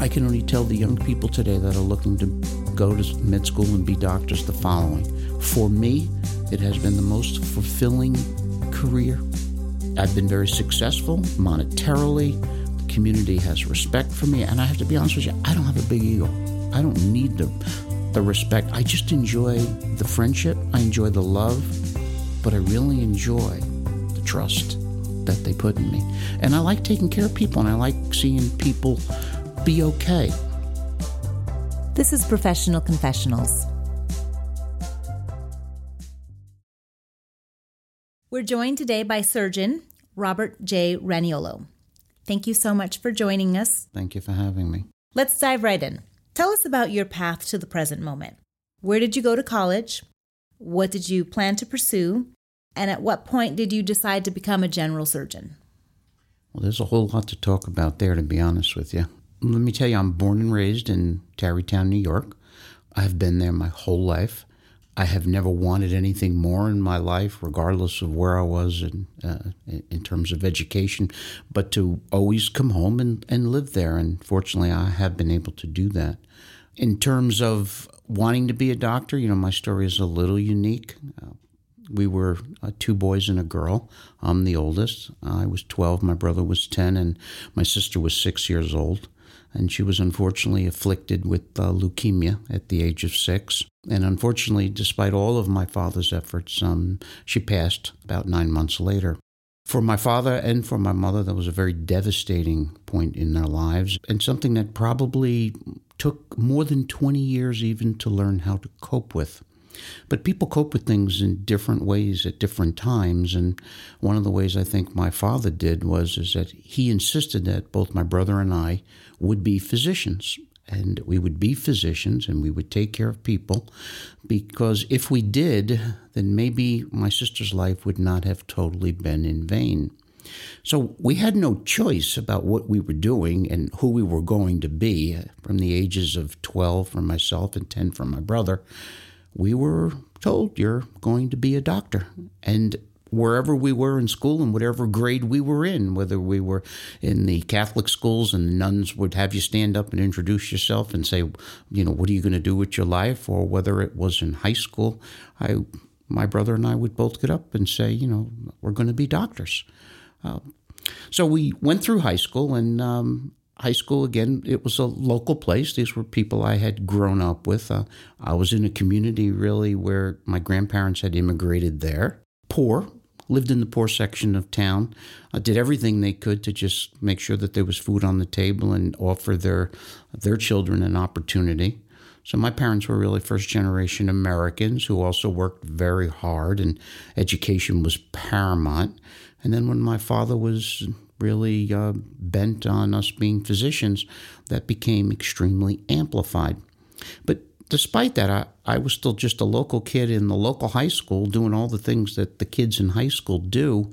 I can only tell the young people today that are looking to go to med school and be doctors the following. For me, it has been the most fulfilling career. I've been very successful monetarily. The community has respect for me. And I have to be honest with you, I don't have a big ego. I don't need the, the respect. I just enjoy the friendship, I enjoy the love, but I really enjoy the trust that they put in me. And I like taking care of people and I like seeing people be okay. This is Professional Confessionals. We're joined today by surgeon Robert J. Raniolo. Thank you so much for joining us. Thank you for having me. Let's dive right in. Tell us about your path to the present moment. Where did you go to college? What did you plan to pursue? And at what point did you decide to become a general surgeon? Well, there's a whole lot to talk about there, to be honest with you. Let me tell you, I'm born and raised in Tarrytown, New York. I've been there my whole life. I have never wanted anything more in my life, regardless of where I was in, uh, in terms of education, but to always come home and, and live there. And fortunately, I have been able to do that. In terms of wanting to be a doctor, you know, my story is a little unique. Uh, we were uh, two boys and a girl. I'm the oldest. I was 12, my brother was 10, and my sister was six years old and she was unfortunately afflicted with uh, leukemia at the age of six. And unfortunately, despite all of my father's efforts, um, she passed about nine months later. For my father and for my mother, that was a very devastating point in their lives, and something that probably took more than 20 years even to learn how to cope with. But people cope with things in different ways at different times. And one of the ways I think my father did was is that he insisted that both my brother and I would be physicians. And we would be physicians and we would take care of people because if we did, then maybe my sister's life would not have totally been in vain. So we had no choice about what we were doing and who we were going to be from the ages of 12 for myself and 10 for my brother we were told you're going to be a doctor. And wherever we were in school and whatever grade we were in, whether we were in the Catholic schools and the nuns would have you stand up and introduce yourself and say, you know, what are you going to do with your life, or whether it was in high school, I, my brother and I would both get up and say, you know, we're going to be doctors. Uh, so we went through high school, and um, high school again it was a local place. These were people i had grown up with. Uh, i was in a community really where my grandparents had immigrated there. Poor lived in the poor section of town. Uh, did everything they could to just make sure that there was food on the table and offer their their children an opportunity. So my parents were really first generation Americans who also worked very hard and education was paramount. And then when my father was really uh, bent on us being physicians, that became extremely amplified. But despite that, I, I was still just a local kid in the local high school doing all the things that the kids in high school do.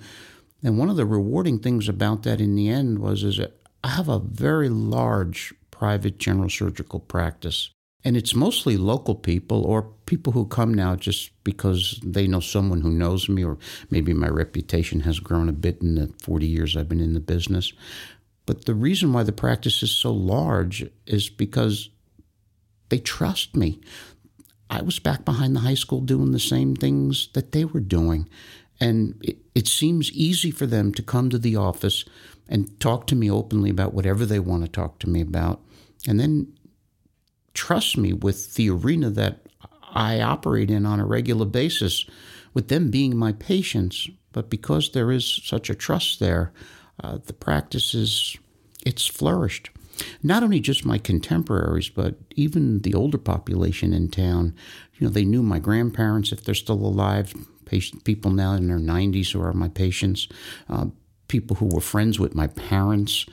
And one of the rewarding things about that in the end was is that I have a very large private general surgical practice. And it's mostly local people or people who come now just because they know someone who knows me, or maybe my reputation has grown a bit in the 40 years I've been in the business. But the reason why the practice is so large is because they trust me. I was back behind the high school doing the same things that they were doing. And it, it seems easy for them to come to the office and talk to me openly about whatever they want to talk to me about. And then trust me with the arena that I operate in on a regular basis, with them being my patients. But because there is such a trust there, uh, the practice is it's flourished. Not only just my contemporaries, but even the older population in town. You know, they knew my grandparents if they're still alive. Patient, people now in their 90s who are my patients. Uh, people who were friends with my parents.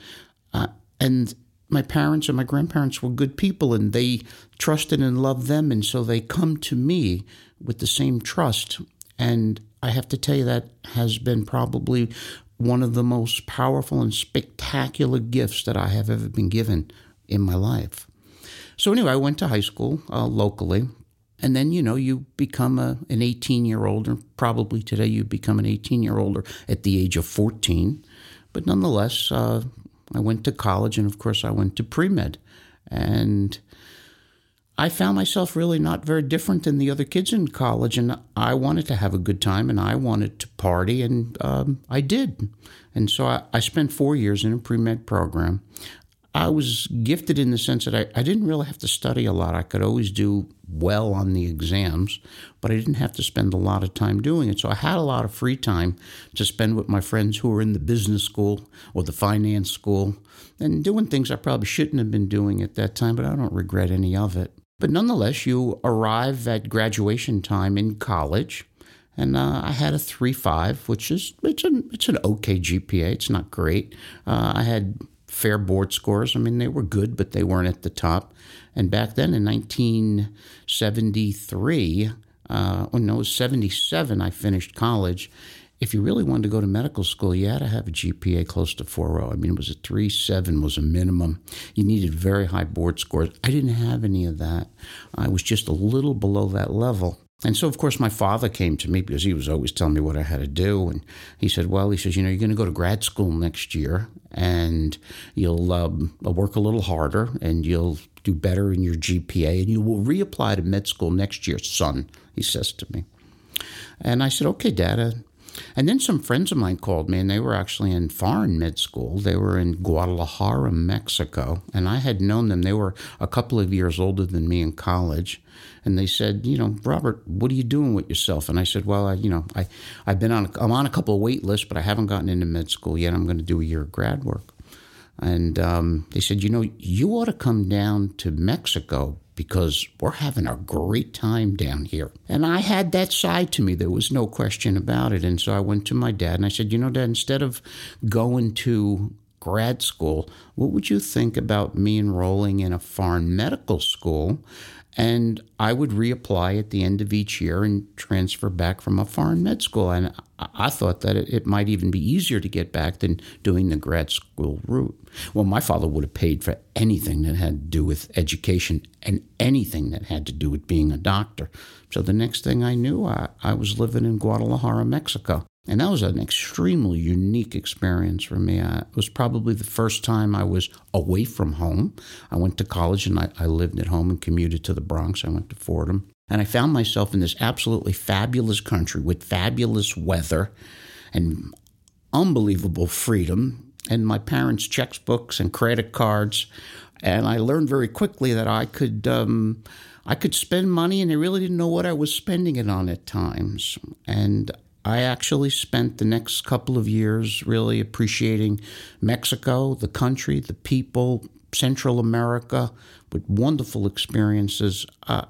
Uh, and my parents and my grandparents were good people and they trusted and loved them. And so they come to me with the same trust. And I have to tell you, that has been probably one of the most powerful and spectacular gifts that I have ever been given in my life. So, anyway, I went to high school uh, locally. And then, you know, you become a, an 18 year old, or probably today you become an 18 year older at the age of 14. But nonetheless, uh, I went to college, and of course, I went to pre med. And I found myself really not very different than the other kids in college, and I wanted to have a good time and I wanted to party, and um, I did. And so I, I spent four years in a pre med program. I was gifted in the sense that I, I didn't really have to study a lot. I could always do well on the exams, but I didn't have to spend a lot of time doing it. So I had a lot of free time to spend with my friends who were in the business school or the finance school and doing things I probably shouldn't have been doing at that time, but I don't regret any of it. But nonetheless, you arrive at graduation time in college. And uh, I had a three five, which is it's an it's an okay GPA. It's not great. Uh, I had fair board scores. I mean, they were good, but they weren't at the top. And back then in 1973, uh, oh no, 77, I finished college. If you really wanted to go to medical school, you had to have a GPA close to 4.0. I mean, it was a 3.7 was a minimum. You needed very high board scores. I didn't have any of that. I was just a little below that level. And so, of course, my father came to me because he was always telling me what I had to do. And he said, Well, he says, you know, you're going to go to grad school next year and you'll um, work a little harder and you'll do better in your GPA and you will reapply to med school next year, son, he says to me. And I said, Okay, Dad. Uh, and then some friends of mine called me, and they were actually in foreign med school. They were in Guadalajara, Mexico, and I had known them. They were a couple of years older than me in college, and they said, you know, Robert, what are you doing with yourself? And I said, well, I, you know, I, I've been on, I'm on a couple of wait lists, but I haven't gotten into med school yet. I'm going to do a year of grad work. And um, they said, you know, you ought to come down to Mexico because we're having a great time down here. And I had that side to me. There was no question about it. And so I went to my dad and I said, you know, Dad, instead of going to grad school, what would you think about me enrolling in a foreign medical school and I would reapply at the end of each year and transfer back from a foreign med school. And I thought that it might even be easier to get back than doing the grad school route. Well, my father would have paid for anything that had to do with education and anything that had to do with being a doctor. So the next thing I knew, I, I was living in Guadalajara, Mexico. And that was an extremely unique experience for me. I, it was probably the first time I was away from home. I went to college and I, I lived at home and commuted to the Bronx. I went to Fordham. And I found myself in this absolutely fabulous country with fabulous weather and unbelievable freedom, and my parents' checkbooks and credit cards. And I learned very quickly that I could. Um, I could spend money and I really didn't know what I was spending it on at times. And I actually spent the next couple of years really appreciating Mexico, the country, the people, Central America, with wonderful experiences. Uh,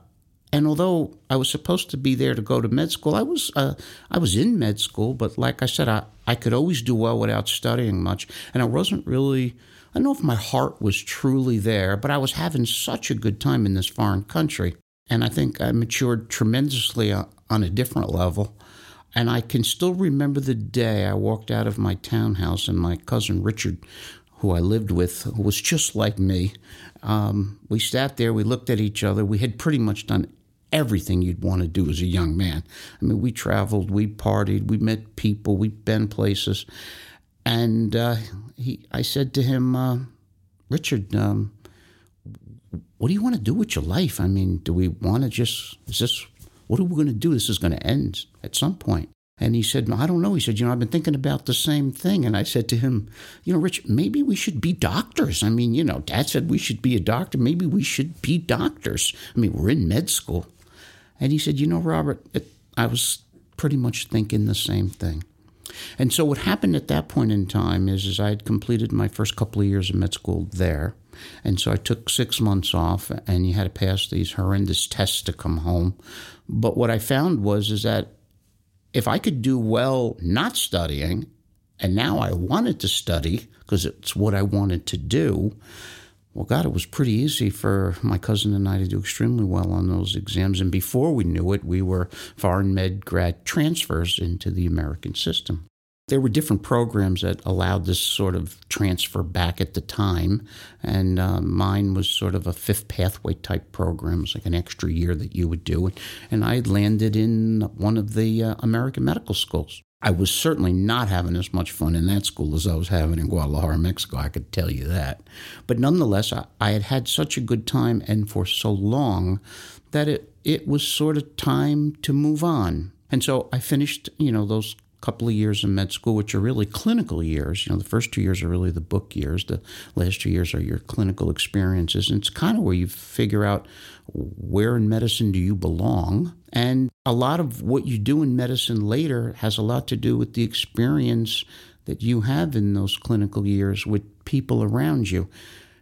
and although I was supposed to be there to go to med school, I was uh, I was in med school, but like I said, I, I could always do well without studying much, and I wasn't really. I don't know if my heart was truly there, but I was having such a good time in this foreign country, and I think I matured tremendously on a different level. And I can still remember the day I walked out of my townhouse and my cousin Richard, who I lived with, was just like me. Um, we sat there, we looked at each other. We had pretty much done everything you'd want to do as a young man. I mean, we traveled, we partied, we met people, we'd been places. And uh, he, I said to him, uh, Richard, um, what do you want to do with your life? I mean, do we want to just, is this what are we going to do? This is going to end at some point. And he said, I don't know. He said, You know, I've been thinking about the same thing. And I said to him, You know, Rich, maybe we should be doctors. I mean, you know, dad said we should be a doctor. Maybe we should be doctors. I mean, we're in med school. And he said, You know, Robert, it, I was pretty much thinking the same thing. And so what happened at that point in time is, is I had completed my first couple of years of med school there. And so I took six months off, and you had to pass these horrendous tests to come home. But what I found was is that if I could do well not studying, and now I wanted to study because it's what I wanted to do, well, God, it was pretty easy for my cousin and I to do extremely well on those exams. And before we knew it, we were foreign med grad transfers into the American system. There were different programs that allowed this sort of transfer back at the time, and uh, mine was sort of a fifth pathway type program. It was like an extra year that you would do, and I had landed in one of the uh, American medical schools. I was certainly not having as much fun in that school as I was having in Guadalajara, Mexico. I could tell you that. But nonetheless, I, I had had such a good time and for so long that it, it was sort of time to move on. And so I finished, you know, those couple of years in med school, which are really clinical years. You know, the first two years are really the book years. The last two years are your clinical experiences. And it's kind of where you figure out where in medicine do you belong. And a lot of what you do in medicine later has a lot to do with the experience that you have in those clinical years with people around you.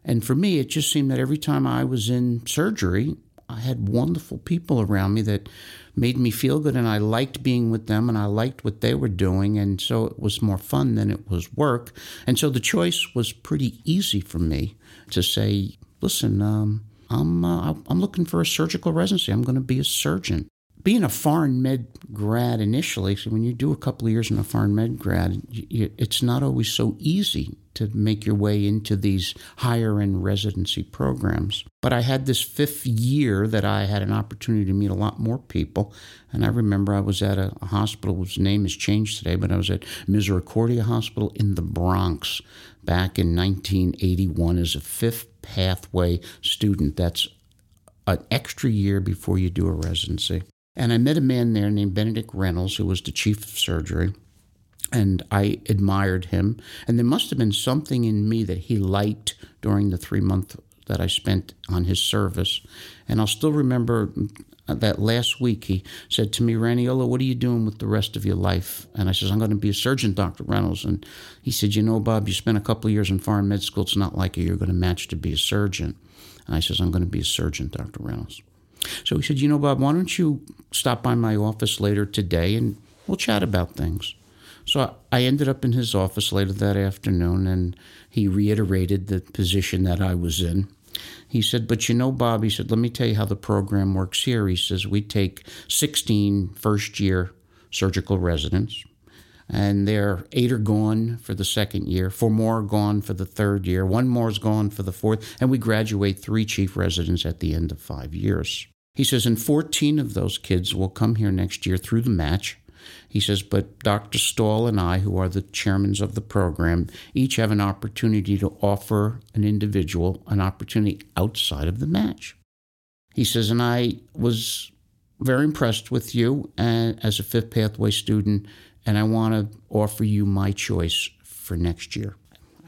And for me, it just seemed that every time I was in surgery, I had wonderful people around me that made me feel good and I liked being with them and I liked what they were doing and so it was more fun than it was work. And so the choice was pretty easy for me to say listen um, I'm uh, I'm looking for a surgical residency. I'm going to be a surgeon being a foreign med grad initially, so when you do a couple of years in a foreign med grad, it's not always so easy to make your way into these higher end residency programs. But I had this fifth year that I had an opportunity to meet a lot more people. And I remember I was at a, a hospital whose name has changed today, but I was at Misericordia Hospital in the Bronx back in 1981 as a fifth pathway student. That's an extra year before you do a residency. And I met a man there named Benedict Reynolds, who was the chief of surgery. And I admired him. And there must have been something in me that he liked during the three month that I spent on his service. And I'll still remember that last week he said to me, Raniolo, what are you doing with the rest of your life? And I says, I'm going to be a surgeon, Dr. Reynolds. And he said, You know, Bob, you spent a couple of years in foreign med school. It's not like you're going to match to be a surgeon. And I says, I'm going to be a surgeon, Dr. Reynolds. So he said, You know, Bob, why don't you stop by my office later today and we'll chat about things? So I ended up in his office later that afternoon and he reiterated the position that I was in. He said, But you know, Bob, he said, let me tell you how the program works here. He says, We take 16 first year surgical residents, and there eight are gone for the second year, four more are gone for the third year, one more is gone for the fourth, and we graduate three chief residents at the end of five years. He says, and 14 of those kids will come here next year through the match. He says, but Dr. Stahl and I, who are the chairmen of the program, each have an opportunity to offer an individual an opportunity outside of the match. He says, and I was very impressed with you as a fifth pathway student, and I want to offer you my choice for next year.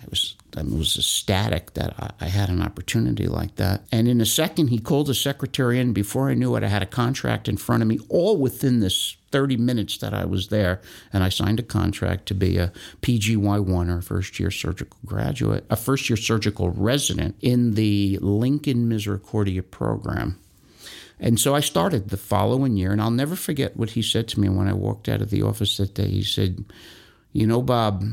I was I was ecstatic that I, I, had an opportunity like that. And in a second, he called the secretary in. Before I knew it, I had a contract in front of me, all within this 30 minutes that I was there. And I signed a contract to be a PGY1 or first year surgical graduate, a first year surgical resident in the Lincoln Misericordia program. And so I started the following year, and I'll never forget what he said to me when I walked out of the office that day. He said, You know, Bob,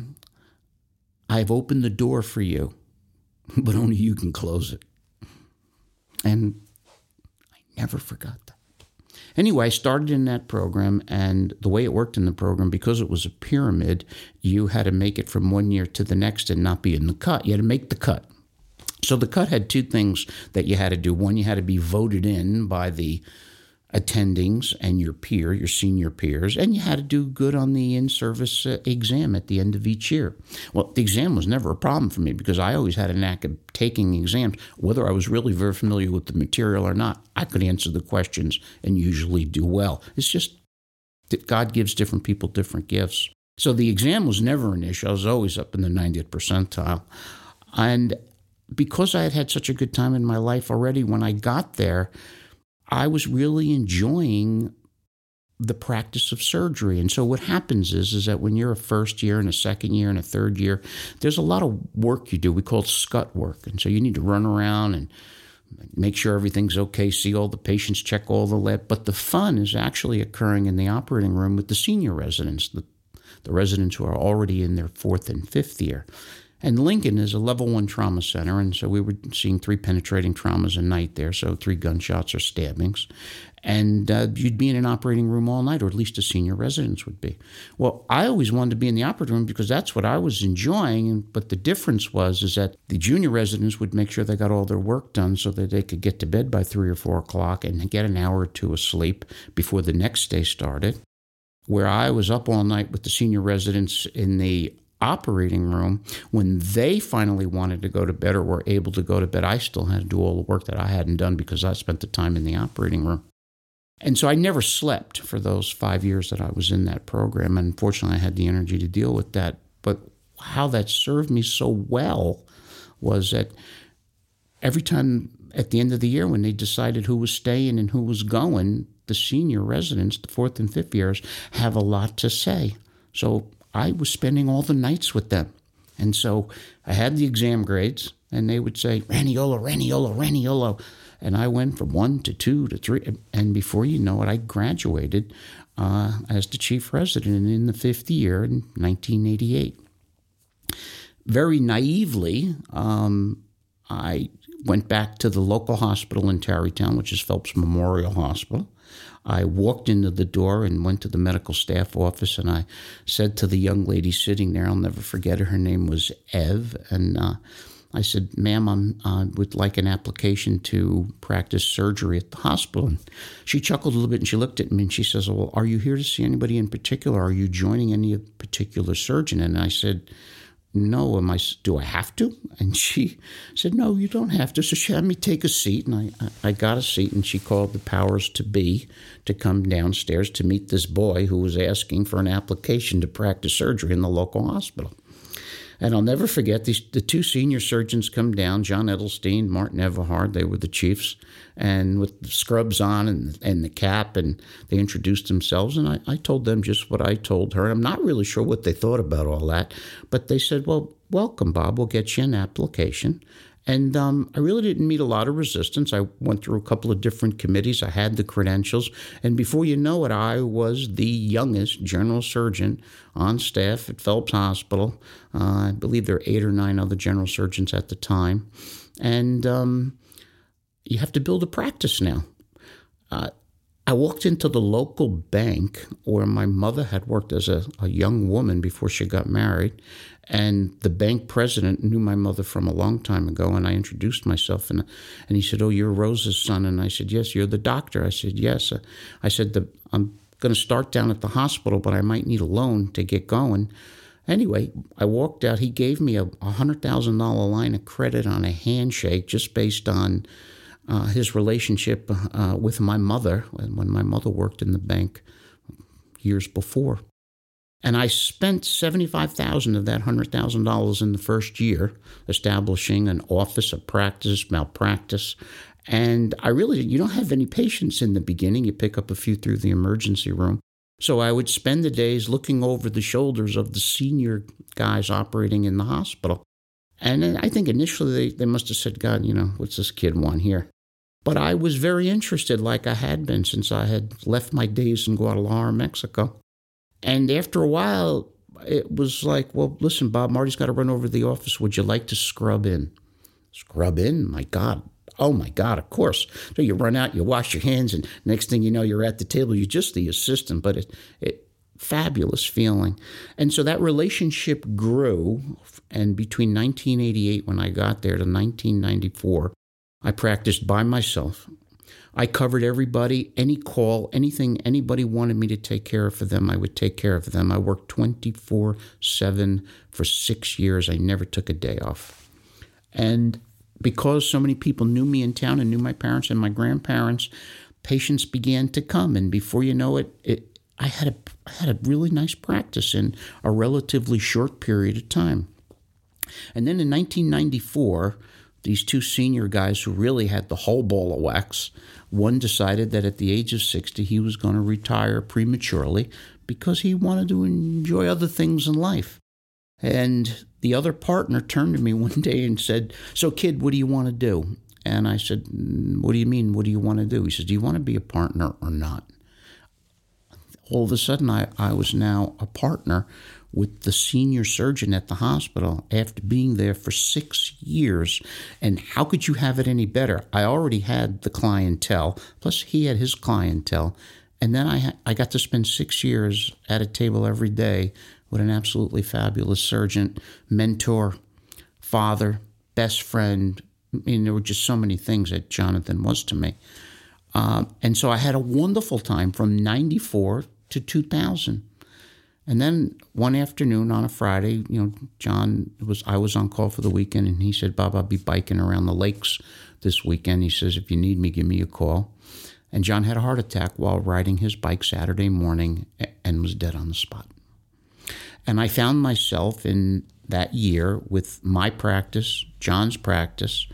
I've opened the door for you, but only you can close it. And I never forgot that. Anyway, I started in that program, and the way it worked in the program, because it was a pyramid, you had to make it from one year to the next and not be in the cut. You had to make the cut. So the cut had two things that you had to do. One, you had to be voted in by the attendings and your peer, your senior peers, and you had to do good on the in service uh, exam at the end of each year. Well, the exam was never a problem for me because I always had a knack of taking exams, whether I was really very familiar with the material or not. I could answer the questions and usually do well. It's just that God gives different people different gifts. So the exam was never an issue. I was always up in the 90th percentile. And because I had had such a good time in my life already, when I got there, I was really enjoying the practice of surgery. And so what happens is is that when you're a first year and a second year and a third year, there's a lot of work you do. We call it scut work. And so you need to run around and make sure everything's okay, see all the patients, check all the lab. But the fun is actually occurring in the operating room with the senior residents, the, the residents who are already in their fourth and fifth year. And Lincoln is a level one trauma center, and so we were seeing three penetrating traumas a night there, so three gunshots or stabbings. And uh, you'd be in an operating room all night, or at least a senior residents would be. Well, I always wanted to be in the operating room because that's what I was enjoying. But the difference was is that the junior residents would make sure they got all their work done so that they could get to bed by three or four o'clock and get an hour or two of sleep before the next day started. where I was up all night with the senior residents in the operating room. When they finally wanted to go to bed or were able to go to bed, I still had to do all the work that I hadn't done because I spent the time in the operating room. And so I never slept for those five years that I was in that program. And Unfortunately, I had the energy to deal with that. But how that served me so well was that every time at the end of the year when they decided who was staying and who was going, the senior residents, the fourth and fifth years, have a lot to say. So I was spending all the nights with them. And so I had the exam grades, and they would say, Raniolo, Raniolo, Raniolo. And I went from one to two to three. And before you know it, I graduated uh, as the chief resident in the fifth year in 1988. Very naively, um, I went back to the local hospital in Tarrytown, which is Phelps Memorial Hospital. I walked into the door and went to the medical staff office, and I said to the young lady sitting there, I'll never forget her, her name was Ev, and uh, I said, ma'am, I uh, would like an application to practice surgery at the hospital. And she chuckled a little bit and she looked at me and she says, well, are you here to see anybody in particular? Are you joining any particular surgeon? And I said, no, am I, do I have to? And she said, no, you don't have to. So she had me take a seat, and I, I got a seat, and she called the powers to be to come downstairs to meet this boy who was asking for an application to practice surgery in the local hospital. And I'll never forget these the two senior surgeons come down, John Edelstein, Martin Everhard, they were the chiefs, and with scrubs on and, and the cap, and they introduced themselves. And I, I told them just what I told her. I'm not really sure what they thought about all that, but they said, Well, welcome, Bob. We'll get you an application. And um, I really didn't meet a lot of resistance. I went through a couple of different committees. I had the credentials. And before you know it, I was the youngest general surgeon on staff at Phelps Hospital. Uh, I believe there were eight or nine other general surgeons at the time. And um, you have to build a practice now. Uh, I walked into the local bank where my mother had worked as a, a, young woman before she got married. And the bank president knew my mother from a long time ago. And I introduced myself. And, and he said, Oh, you're Rose's son. And I said, Yes, you're the doctor. I said, Yes. I said, I'm going to start down at the hospital, but I might need a loan to get going. Anyway, I walked out. He gave me a $100,000 line of credit on a handshake just based on uh, his relationship uh, with my mother when my mother worked in the bank years before. And I spent seventy-five thousand of that hundred thousand dollars in the first year establishing an office, a practice, malpractice, and I really you don't have any patients in the beginning. You pick up a few through the emergency room. So I would spend the days looking over the shoulders of the senior guys operating in the hospital. And I think initially they, they must have said, God, you know, what's this kid want here? But I was very interested, like I had been since I had left my days in Guadalajara, Mexico. And after a while, it was like, well, listen, Bob, Marty's got to run over to the office. Would you like to scrub in? Scrub in? My God. Oh, my God, of course. So you run out, you wash your hands, and next thing you know, you're at the table. You're just the assistant, but it, it fabulous feeling. And so that relationship grew. And between 1988, when I got there, to 1994, I practiced by myself. I covered everybody, any call, anything anybody wanted me to take care of for them, I would take care of them. I worked 24 7 for six years. I never took a day off. And because so many people knew me in town and knew my parents and my grandparents, patients began to come. And before you know it, it I had a, I had a really nice practice in a relatively short period of time. And then in 1994, these two senior guys who really had the whole ball of wax. One decided that at the age of 60, he was going to retire prematurely because he wanted to enjoy other things in life. And the other partner turned to me one day and said, So, kid, what do you want to do? And I said, mm, What do you mean? What do you want to do? He said, Do you want to be a partner or not? All of a sudden, I, I was now a partner with the senior surgeon at the hospital after being there for six years. And how could you have it any better? I already had the clientele, plus he had his clientele. And then I, I got to spend six years at a table every day with an absolutely fabulous surgeon, mentor, father, best friend. I mean, there were just so many things that Jonathan was to me. Um, and so I had a wonderful time from 94 to 2000. And then one afternoon on a Friday, you know, John was I was on call for the weekend, and he said, "Bob, I'll be biking around the lakes this weekend." He says, "If you need me, give me a call." And John had a heart attack while riding his bike Saturday morning and was dead on the spot. And I found myself in that year with my practice, John's practice,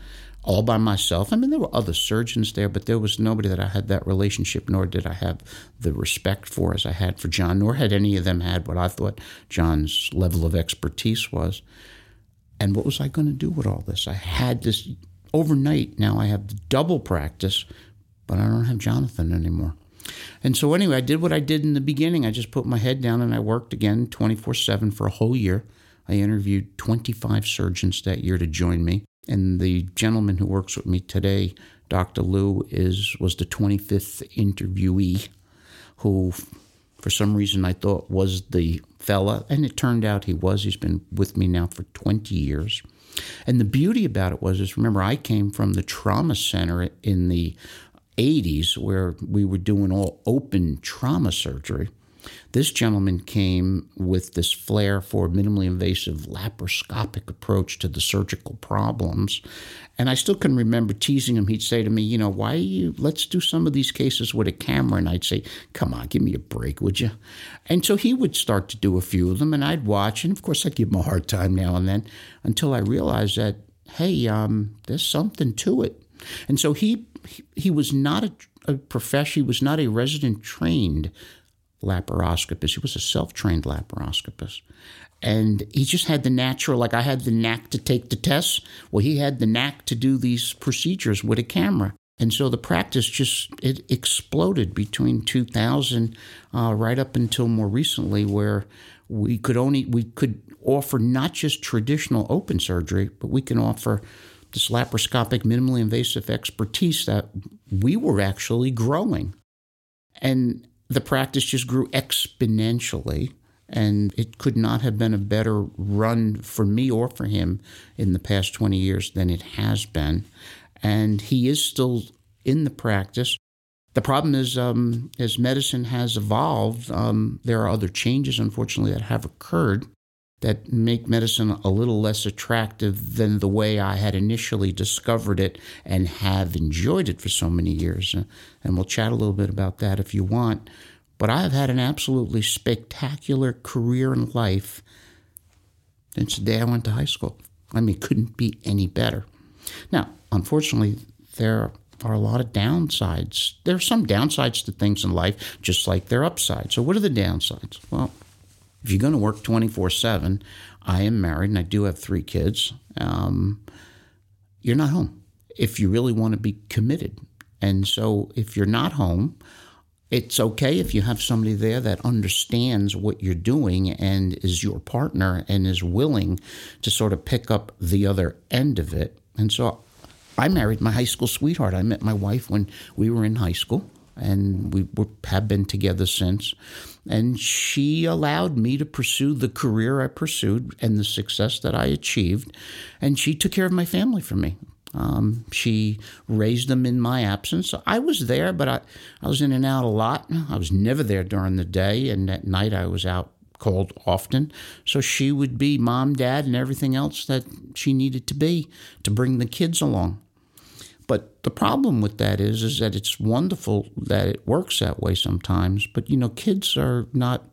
all by myself. I mean, there were other surgeons there, but there was nobody that I had that relationship, nor did I have the respect for as I had for John, nor had any of them had what I thought John's level of expertise was. And what was I going to do with all this? I had this overnight. Now I have the double practice, but I don't have Jonathan anymore. And so, anyway, I did what I did in the beginning. I just put my head down and I worked again 24 7 for a whole year. I interviewed 25 surgeons that year to join me. And the gentleman who works with me today, Dr. Lou, is was the 25th interviewee who, for some reason, I thought was the fella. And it turned out he was. He's been with me now for 20 years. And the beauty about it was, is remember, I came from the trauma center in the 80s where we were doing all open trauma surgery. This gentleman came with this flair for minimally invasive laparoscopic approach to the surgical problems. And I still can remember teasing him. He'd say to me, You know, why you, let's do some of these cases with a camera. And I'd say, Come on, give me a break, would you? And so he would start to do a few of them, and I'd watch. And of course, I'd give him a hard time now and then until I realized that, hey, um, there's something to it. And so he he, was not a, a profession, he was not a resident trained laparoscopist. He was a self trained laparoscopist. And he just had the natural, like I had the knack to take the tests. Well, he had the knack to do these procedures with a camera. And so the practice just it exploded between 2000 uh, right up until more recently, where we could only we could offer not just traditional open surgery, but we can offer this laparoscopic minimally invasive expertise that we were actually growing. And the practice just grew exponentially. And it could not have been a better run for me or for him in the past 20 years than it has been. And he is still in the practice. The problem is, um, as medicine has evolved, um, there are other changes, unfortunately, that have occurred that make medicine a little less attractive than the way I had initially discovered it and have enjoyed it for so many years. Uh, and we'll chat a little bit about that if you want. But I have had an absolutely spectacular career in life since the day I went to high school. I mean, couldn't be any better. Now, unfortunately, there are a lot of downsides. There are some downsides to things in life, just like there are upsides. So, what are the downsides? Well, if you're going to work 24 7, I am married and I do have three kids, um, you're not home if you really want to be committed. And so if you're not home, it's okay if you have somebody there that understands what you're doing and is your partner and is willing to sort of pick up the other end of it. And so I married my high school sweetheart. I met my wife when we were in high school and we were, have been together since. And she allowed me to pursue the career I pursued and the success that I achieved. And she took care of my family for me. Um, she raised them in my absence. I was there, but I, I was in and out a lot. I was never there during the day, and at night I was out called often. So she would be mom, dad, and everything else that she needed to be to bring the kids along. But the problem with that is, is that it's wonderful that it works that way sometimes. But you know, kids are not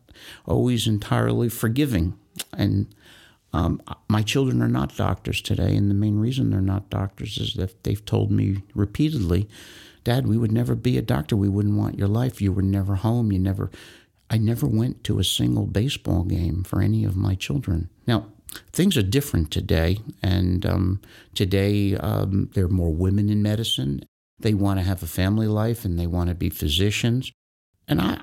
always entirely forgiving, and um, my children are not doctors today. And the main reason they're not doctors is that they've told me repeatedly, "Dad, we would never be a doctor. We wouldn't want your life. You were never home. You never." I never went to a single baseball game for any of my children. Now, things are different today, and um, today um, there are more women in medicine. They want to have a family life and they want to be physicians. And I,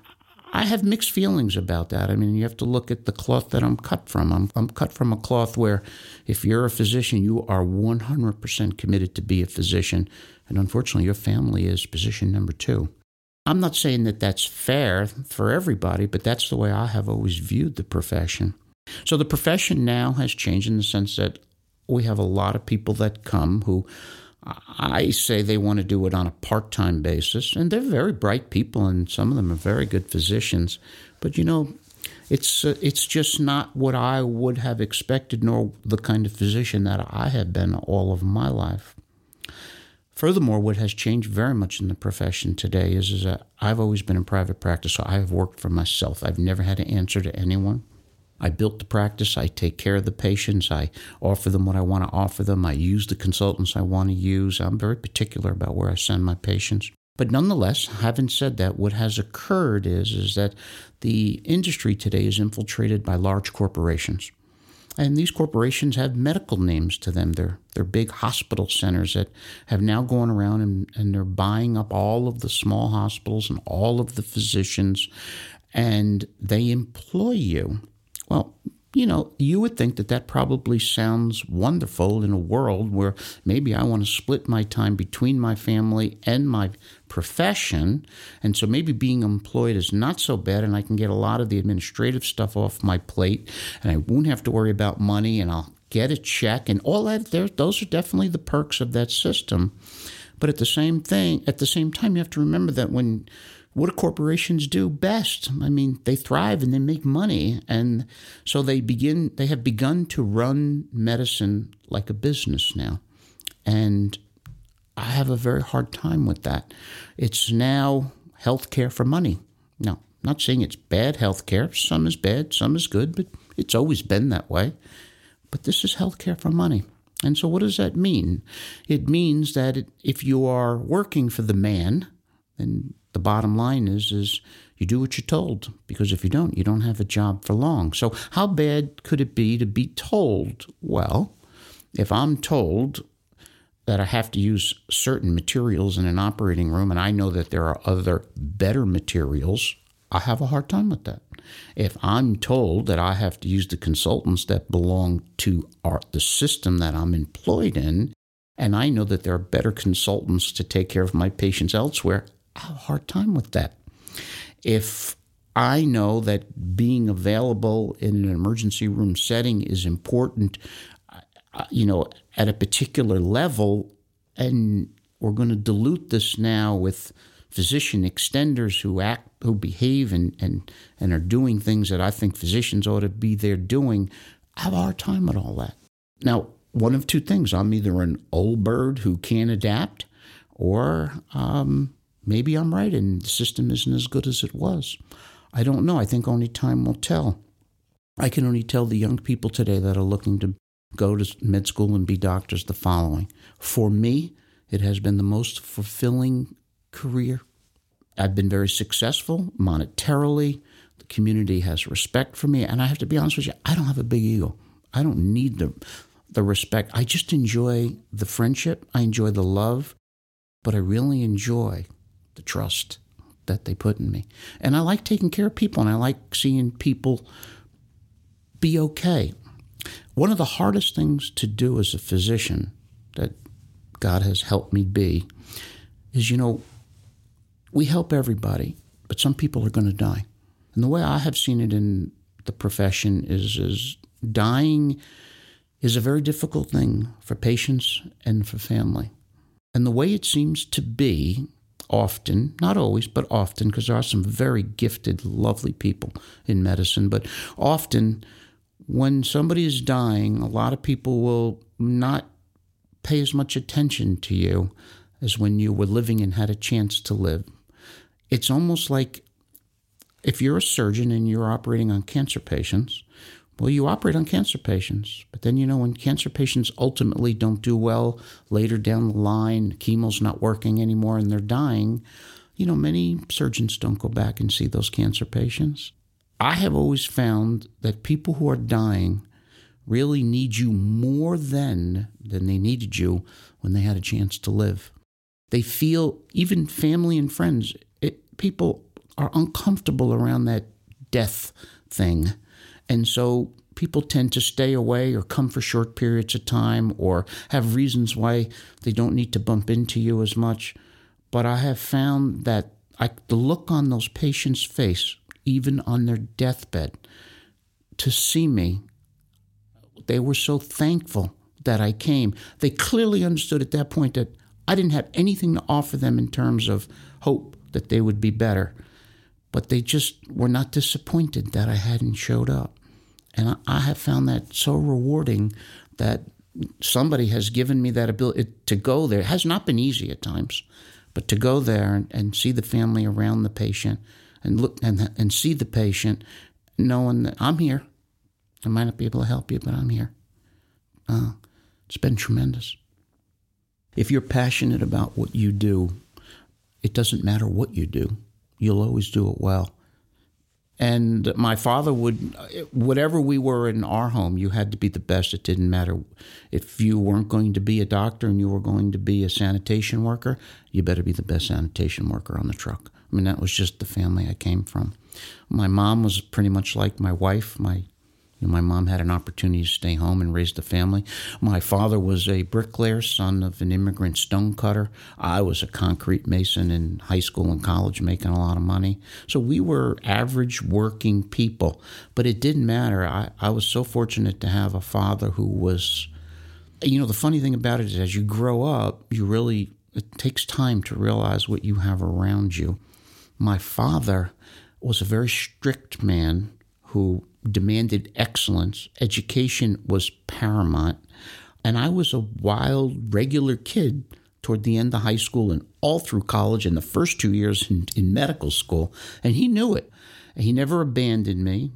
I have mixed feelings about that. I mean, you have to look at the cloth that I'm cut from. I'm, I'm cut from a cloth where if you're a physician, you are 100% committed to be a physician. And unfortunately, your family is position number two. I'm not saying that that's fair for everybody, but that's the way I have always viewed the profession. So the profession now has changed in the sense that we have a lot of people that come who I say they want to do it on a part time basis, and they're very bright people, and some of them are very good physicians. But you know, it's uh, it's just not what I would have expected, nor the kind of physician that I have been all of my life. Furthermore, what has changed very much in the profession today is, is that I've always been in private practice, so I have worked for myself. I've never had to answer to anyone. I built the practice. I take care of the patients. I offer them what I want to offer them. I use the consultants I want to use. I'm very particular about where I send my patients. But nonetheless, having said that, what has occurred is, is that the industry today is infiltrated by large corporations. And these corporations have medical names to them. They're, they're big hospital centers that have now gone around and, and they're buying up all of the small hospitals and all of the physicians, and they employ you well, you know, you would think that that probably sounds wonderful in a world where maybe I want to split my time between my family and my profession. And so maybe being employed is not so bad, and I can get a lot of the administrative stuff off my plate, and I won't have to worry about money, and I'll get a check, and all that. There, those are definitely the perks of that system. But at the same thing, at the same time, you have to remember that when what do corporations do best? I mean, they thrive and they make money. And so they begin, they have begun to run medicine like a business now. And I have a very hard time with that. It's now healthcare for money. Now, I'm not saying it's bad healthcare. Some is bad, some is good, but it's always been that way. But this is healthcare for money. And so, what does that mean? It means that if you are working for the man, then the bottom line is is you do what you're told because if you don't you don't have a job for long so how bad could it be to be told well if i'm told that i have to use certain materials in an operating room and i know that there are other better materials i have a hard time with that if i'm told that i have to use the consultants that belong to our, the system that i'm employed in and I know that there are better consultants to take care of my patients elsewhere. Have a hard time with that. If I know that being available in an emergency room setting is important, you know, at a particular level, and we're going to dilute this now with physician extenders who act, who behave, and and and are doing things that I think physicians ought to be there doing. I have a hard time with all that. Now, one of two things: I'm either an old bird who can't adapt, or um, Maybe I'm right and the system isn't as good as it was. I don't know. I think only time will tell. I can only tell the young people today that are looking to go to med school and be doctors the following. For me, it has been the most fulfilling career. I've been very successful monetarily. The community has respect for me. And I have to be honest with you, I don't have a big ego. I don't need the, the respect. I just enjoy the friendship, I enjoy the love, but I really enjoy the trust that they put in me. And I like taking care of people and I like seeing people be okay. One of the hardest things to do as a physician that God has helped me be is, you know, we help everybody, but some people are going to die. And the way I have seen it in the profession is, is dying is a very difficult thing for patients and for family. And the way it seems to be often, not always, but often, because there are some very gifted, lovely people in medicine, but often when somebody is dying, a lot of people will not pay as much attention to you as when you were living and had a chance to live. It's almost like if you're a surgeon and you're operating on cancer patients, well, you operate on cancer patients, but then you know when cancer patients ultimately don't do well later down the line, chemo's not working anymore and they're dying, you know, many surgeons don't go back and see those cancer patients. I have always found that people who are dying really need you more then than they needed you when they had a chance to live. They feel, even family and friends, it, people are uncomfortable around that death thing and so people tend to stay away or come for short periods of time or have reasons why they don't need to bump into you as much. But I have found that I, the look on those patients' face, even on their deathbed, to see me, they were so thankful that I came, they clearly understood at that point that I didn't have anything to offer them in terms of hope that they would be better. But they just were not disappointed that I hadn't showed up. And I have found that so rewarding that somebody has given me that ability to go there. It has not been easy at times, but to go there and, and see the family around the patient and look and, and see the patient, knowing that I'm here. I might not be able to help you, but I'm here. Uh, it's been tremendous. If you're passionate about what you do, it doesn't matter what you do, you'll always do it well. And my father would, whatever we were in our home, you had to be the best. It didn't matter if you weren't going to be a doctor and you were going to be a sanitation worker, you better be the best sanitation worker on the truck. I mean, that was just the family I came from. My mom was pretty much like my wife. My you know, my mom had an opportunity to stay home and raise the family. My father was a bricklayer, son of an immigrant stonecutter. I was a concrete mason in high school and college, making a lot of money. So we were average working people, but it didn't matter. I, I was so fortunate to have a father who was, you know, the funny thing about it is as you grow up, you really, it takes time to realize what you have around you. My father was a very strict man who demanded excellence. Education was paramount. And I was a wild, regular kid toward the end of high school and all through college and the first two years in, in medical school. And he knew it. He never abandoned me,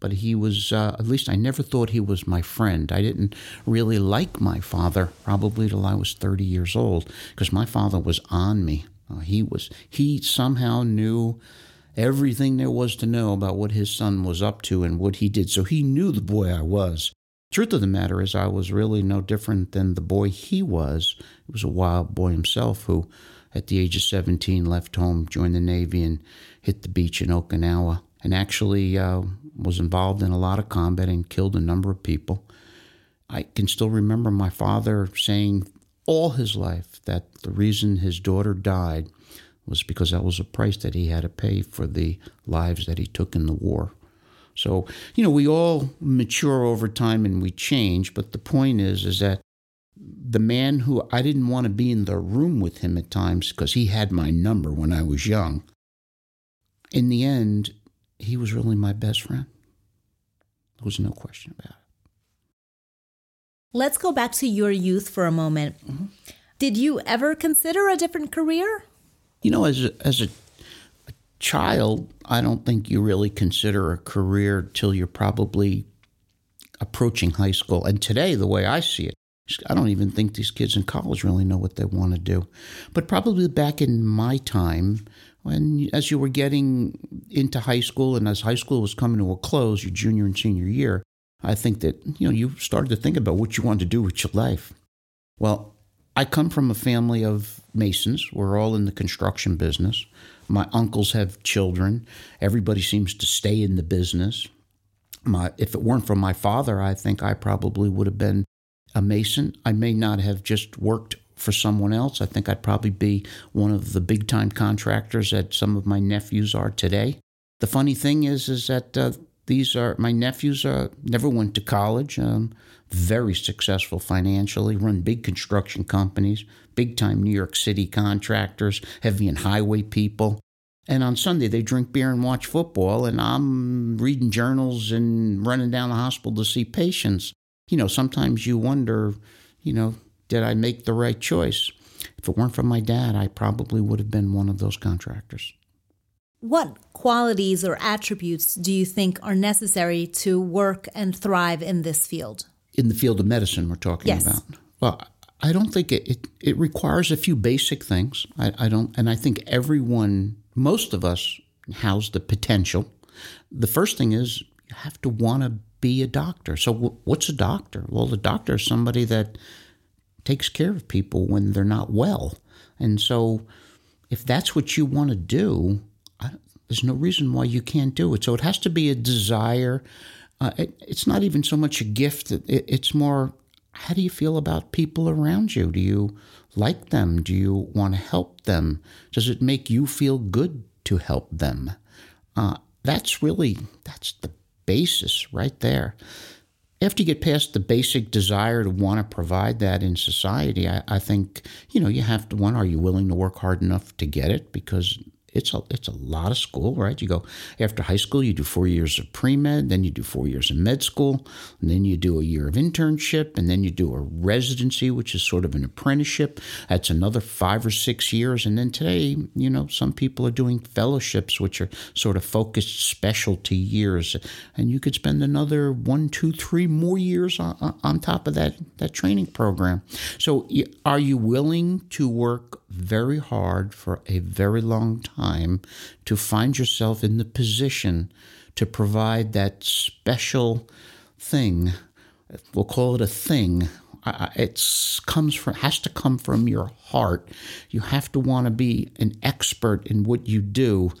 but he was, uh, at least I never thought he was my friend. I didn't really like my father probably till I was 30 years old because my father was on me. Uh, he was, he somehow knew everything there was to know about what his son was up to and what he did. So he knew the boy I was. Truth of the matter is, I was really no different than the boy he was. He was a wild boy himself who, at the age of 17, left home, joined the Navy, and hit the beach in Okinawa, and actually uh, was involved in a lot of combat and killed a number of people. I can still remember my father saying all his life that the reason his daughter died was because that was a price that he had to pay for the lives that he took in the war. So, you know, we all mature over time and we change, but the point is is that the man who I didn't want to be in the room with him at times because he had my number when I was young. In the end, he was really my best friend. There was no question about it. Let's go back to your youth for a moment. Mm-hmm. Did you ever consider a different career? You know, as a, as a, a child, I don't think you really consider a career till you're probably approaching high school. And today, the way I see it, I don't even think these kids in college really know what they want to do. But probably back in my time, when as you were getting into high school and as high school was coming to a close, your junior and senior year, I think that you know you started to think about what you wanted to do with your life. Well, I come from a family of masons. We're all in the construction business. My uncles have children. Everybody seems to stay in the business. My, if it weren't for my father, I think I probably would have been a mason. I may not have just worked for someone else. I think I'd probably be one of the big time contractors that some of my nephews are today. The funny thing is, is that uh, these are my nephews. Uh, never went to college. Um, very successful financially. Run big construction companies, big time New York City contractors, heavy and highway people. And on Sunday they drink beer and watch football, and I'm reading journals and running down the hospital to see patients. You know, sometimes you wonder, you know, did I make the right choice? If it weren't for my dad, I probably would have been one of those contractors. What qualities or attributes do you think are necessary to work and thrive in this field? In the field of medicine, we're talking yes. about. Well, I don't think it, it, it requires a few basic things. I, I don't, and I think everyone, most of us, has the potential. The first thing is you have to want to be a doctor. So, w- what's a doctor? Well, the doctor is somebody that takes care of people when they're not well. And so, if that's what you want to do, there's no reason why you can't do it. So it has to be a desire. Uh, it, it's not even so much a gift. It, it's more, how do you feel about people around you? Do you like them? Do you want to help them? Does it make you feel good to help them? Uh, that's really that's the basis right there. after you get past the basic desire to want to provide that in society, I, I think, you know, you have to one, are you willing to work hard enough to get it? Because it's a it's a lot of school, right? You go after high school, you do four years of pre med, then you do four years of med school, and then you do a year of internship, and then you do a residency, which is sort of an apprenticeship. That's another five or six years, and then today, you know, some people are doing fellowships, which are sort of focused specialty years, and you could spend another one, two, three more years on, on top of that that training program. So, are you willing to work very hard for a very long time to find yourself in the position to provide that special thing. We'll call it a thing. It comes from has to come from your heart. You have to want to be an expert in what you do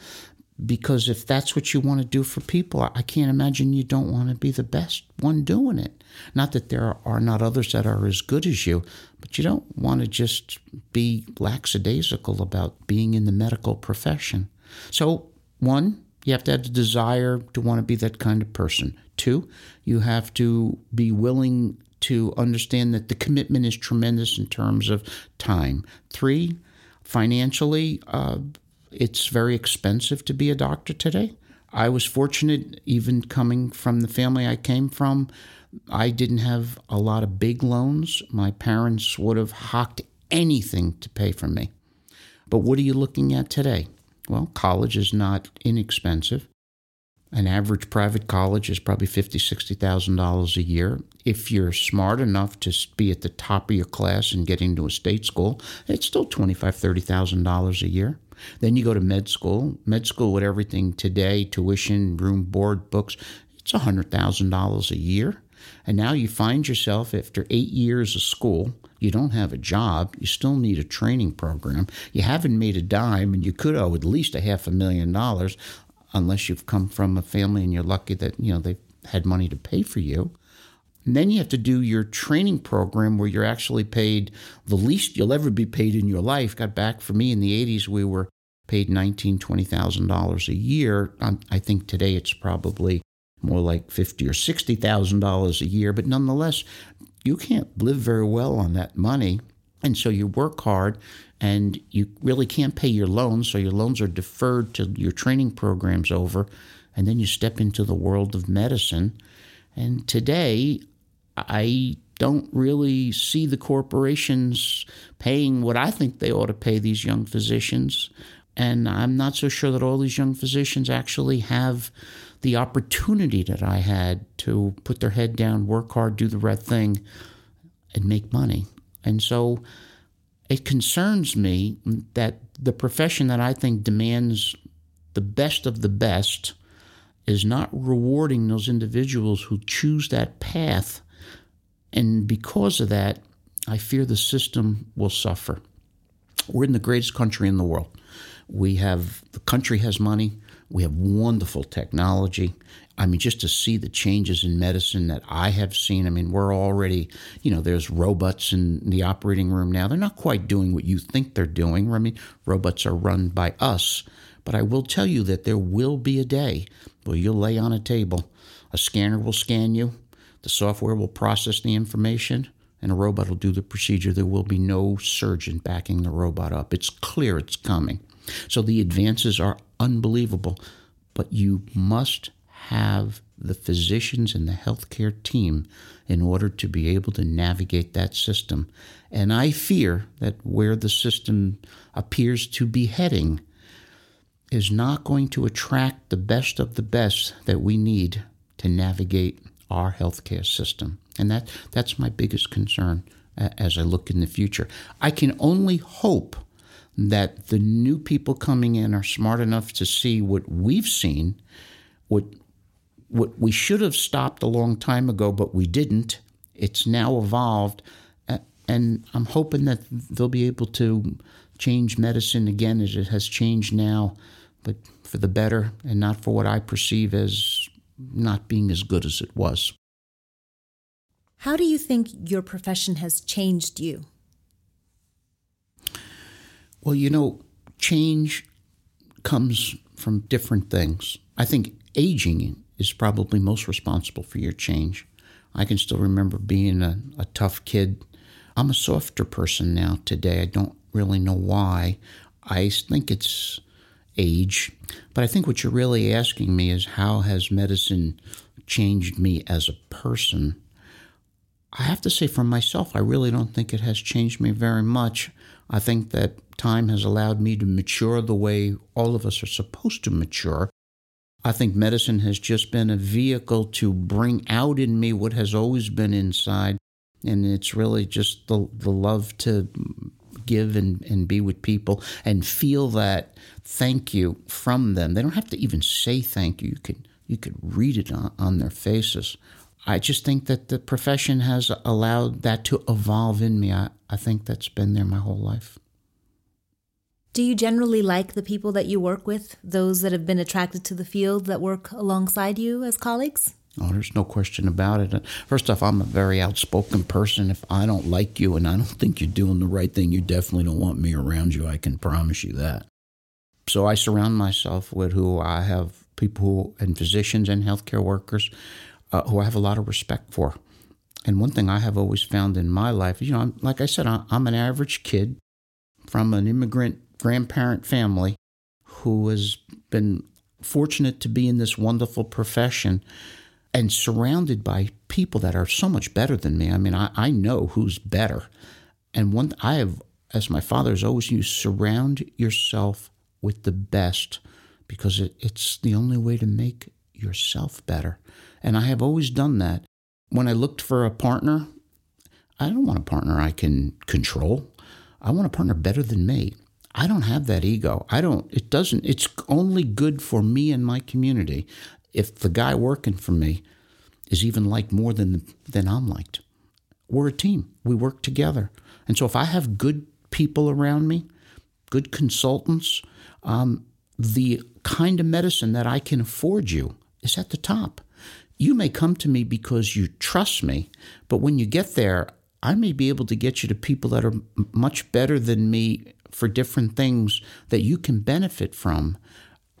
because if that's what you want to do for people, I can't imagine you don't want to be the best one doing it. Not that there are not others that are as good as you, but you don't want to just be lackadaisical about being in the medical profession. So, one, you have to have the desire to want to be that kind of person. Two, you have to be willing to understand that the commitment is tremendous in terms of time. Three, financially, uh, it's very expensive to be a doctor today. I was fortunate, even coming from the family I came from, I didn't have a lot of big loans. My parents would have hocked anything to pay for me. But what are you looking at today? Well, college is not inexpensive. An average private college is probably fifty, sixty thousand dollars a year. If you're smart enough to be at the top of your class and get into a state school, it's still twenty-five, thirty thousand dollars a year. Then you go to med school. Med school with everything today, tuition, room, board, books, it's $100,000 a year. And now you find yourself after eight years of school, you don't have a job, you still need a training program, you haven't made a dime, and you could owe at least a half a million dollars unless you've come from a family and you're lucky that, you know, they've had money to pay for you. And then you have to do your training program where you're actually paid the least you'll ever be paid in your life. Got back for me in the 80s, we were paid $19,000, $20,000 a year. Um, I think today it's probably more like fifty or sixty thousand dollars a year, but nonetheless, you can't live very well on that money. And so you work hard and you really can't pay your loans, so your loans are deferred till your training program's over, and then you step into the world of medicine. And today, I don't really see the corporations paying what I think they ought to pay these young physicians. And I'm not so sure that all these young physicians actually have the opportunity that I had to put their head down, work hard, do the right thing, and make money. And so it concerns me that the profession that I think demands the best of the best is not rewarding those individuals who choose that path and because of that, I fear the system will suffer. We're in the greatest country in the world. We have, the country has money. We have wonderful technology. I mean, just to see the changes in medicine that I have seen, I mean, we're already, you know, there's robots in the operating room now. They're not quite doing what you think they're doing. I mean, robots are run by us. But I will tell you that there will be a day where you'll lay on a table, a scanner will scan you, the software will process the information and a robot will do the procedure. There will be no surgeon backing the robot up. It's clear it's coming. So the advances are unbelievable, but you must have the physicians and the healthcare team in order to be able to navigate that system. And I fear that where the system appears to be heading is not going to attract the best of the best that we need to navigate our healthcare system. And that, that's my biggest concern as I look in the future. I can only hope that the new people coming in are smart enough to see what we've seen, what what we should have stopped a long time ago, but we didn't. It's now evolved, and I'm hoping that they'll be able to change medicine again as it has changed now, but for the better and not for what I perceive as not being as good as it was. How do you think your profession has changed you? Well, you know, change comes from different things. I think aging is probably most responsible for your change. I can still remember being a, a tough kid. I'm a softer person now today. I don't really know why. I think it's age. But I think what you're really asking me is how has medicine changed me as a person? I have to say for myself, I really don't think it has changed me very much. I think that time has allowed me to mature the way all of us are supposed to mature. I think medicine has just been a vehicle to bring out in me what has always been inside. And it's really just the, the love to give and, and be with people and feel that thank you from them. They don't have to even say thank you. You could you could read it on, on their faces. I just think that the profession has allowed that to evolve in me. I, I think that's been there my whole life. Do you generally like the people that you work with, those that have been attracted to the field that work alongside you as colleagues? Oh, there's no question about it. First off, I'm a very outspoken person. If I don't like you and I don't think you're doing the right thing, you definitely don't want me around you. I can promise you that. So I surround myself with who I have people and physicians and healthcare workers uh, who I have a lot of respect for. And one thing I have always found in my life, you know, I'm, like I said, I'm an average kid from an immigrant grandparent family who has been fortunate to be in this wonderful profession and surrounded by people that are so much better than me. I mean, I, I know who's better. And one I have, as my father has always used, surround yourself with the best because it, it's the only way to make yourself better. And I have always done that. When I looked for a partner, I don't want a partner I can control. I want a partner better than me. I don't have that ego. I don't, it doesn't, it's only good for me and my community if the guy working for me is even liked more than than I'm liked. We're a team. We work together. And so if I have good people around me, good consultants, um, the kind of medicine that I can afford you is at the top. You may come to me because you trust me, but when you get there, I may be able to get you to people that are much better than me for different things that you can benefit from.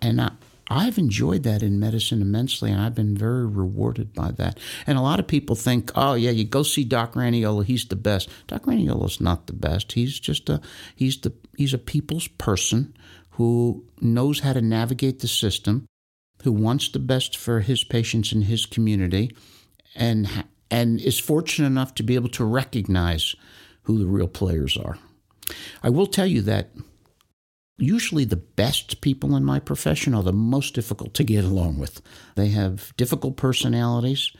And I, I've enjoyed that in medicine immensely, and I've been very rewarded by that. And a lot of people think, oh yeah, you go see Doc Raniolo, he's the best. Doc Raniolo's not the best. He's just a he's the he's a people's person who knows how to navigate the system, who wants the best for his patients and his community, and and is fortunate enough to be able to recognize who the real players are. I will tell you that Usually, the best people in my profession are the most difficult to get along with. They have difficult personalities.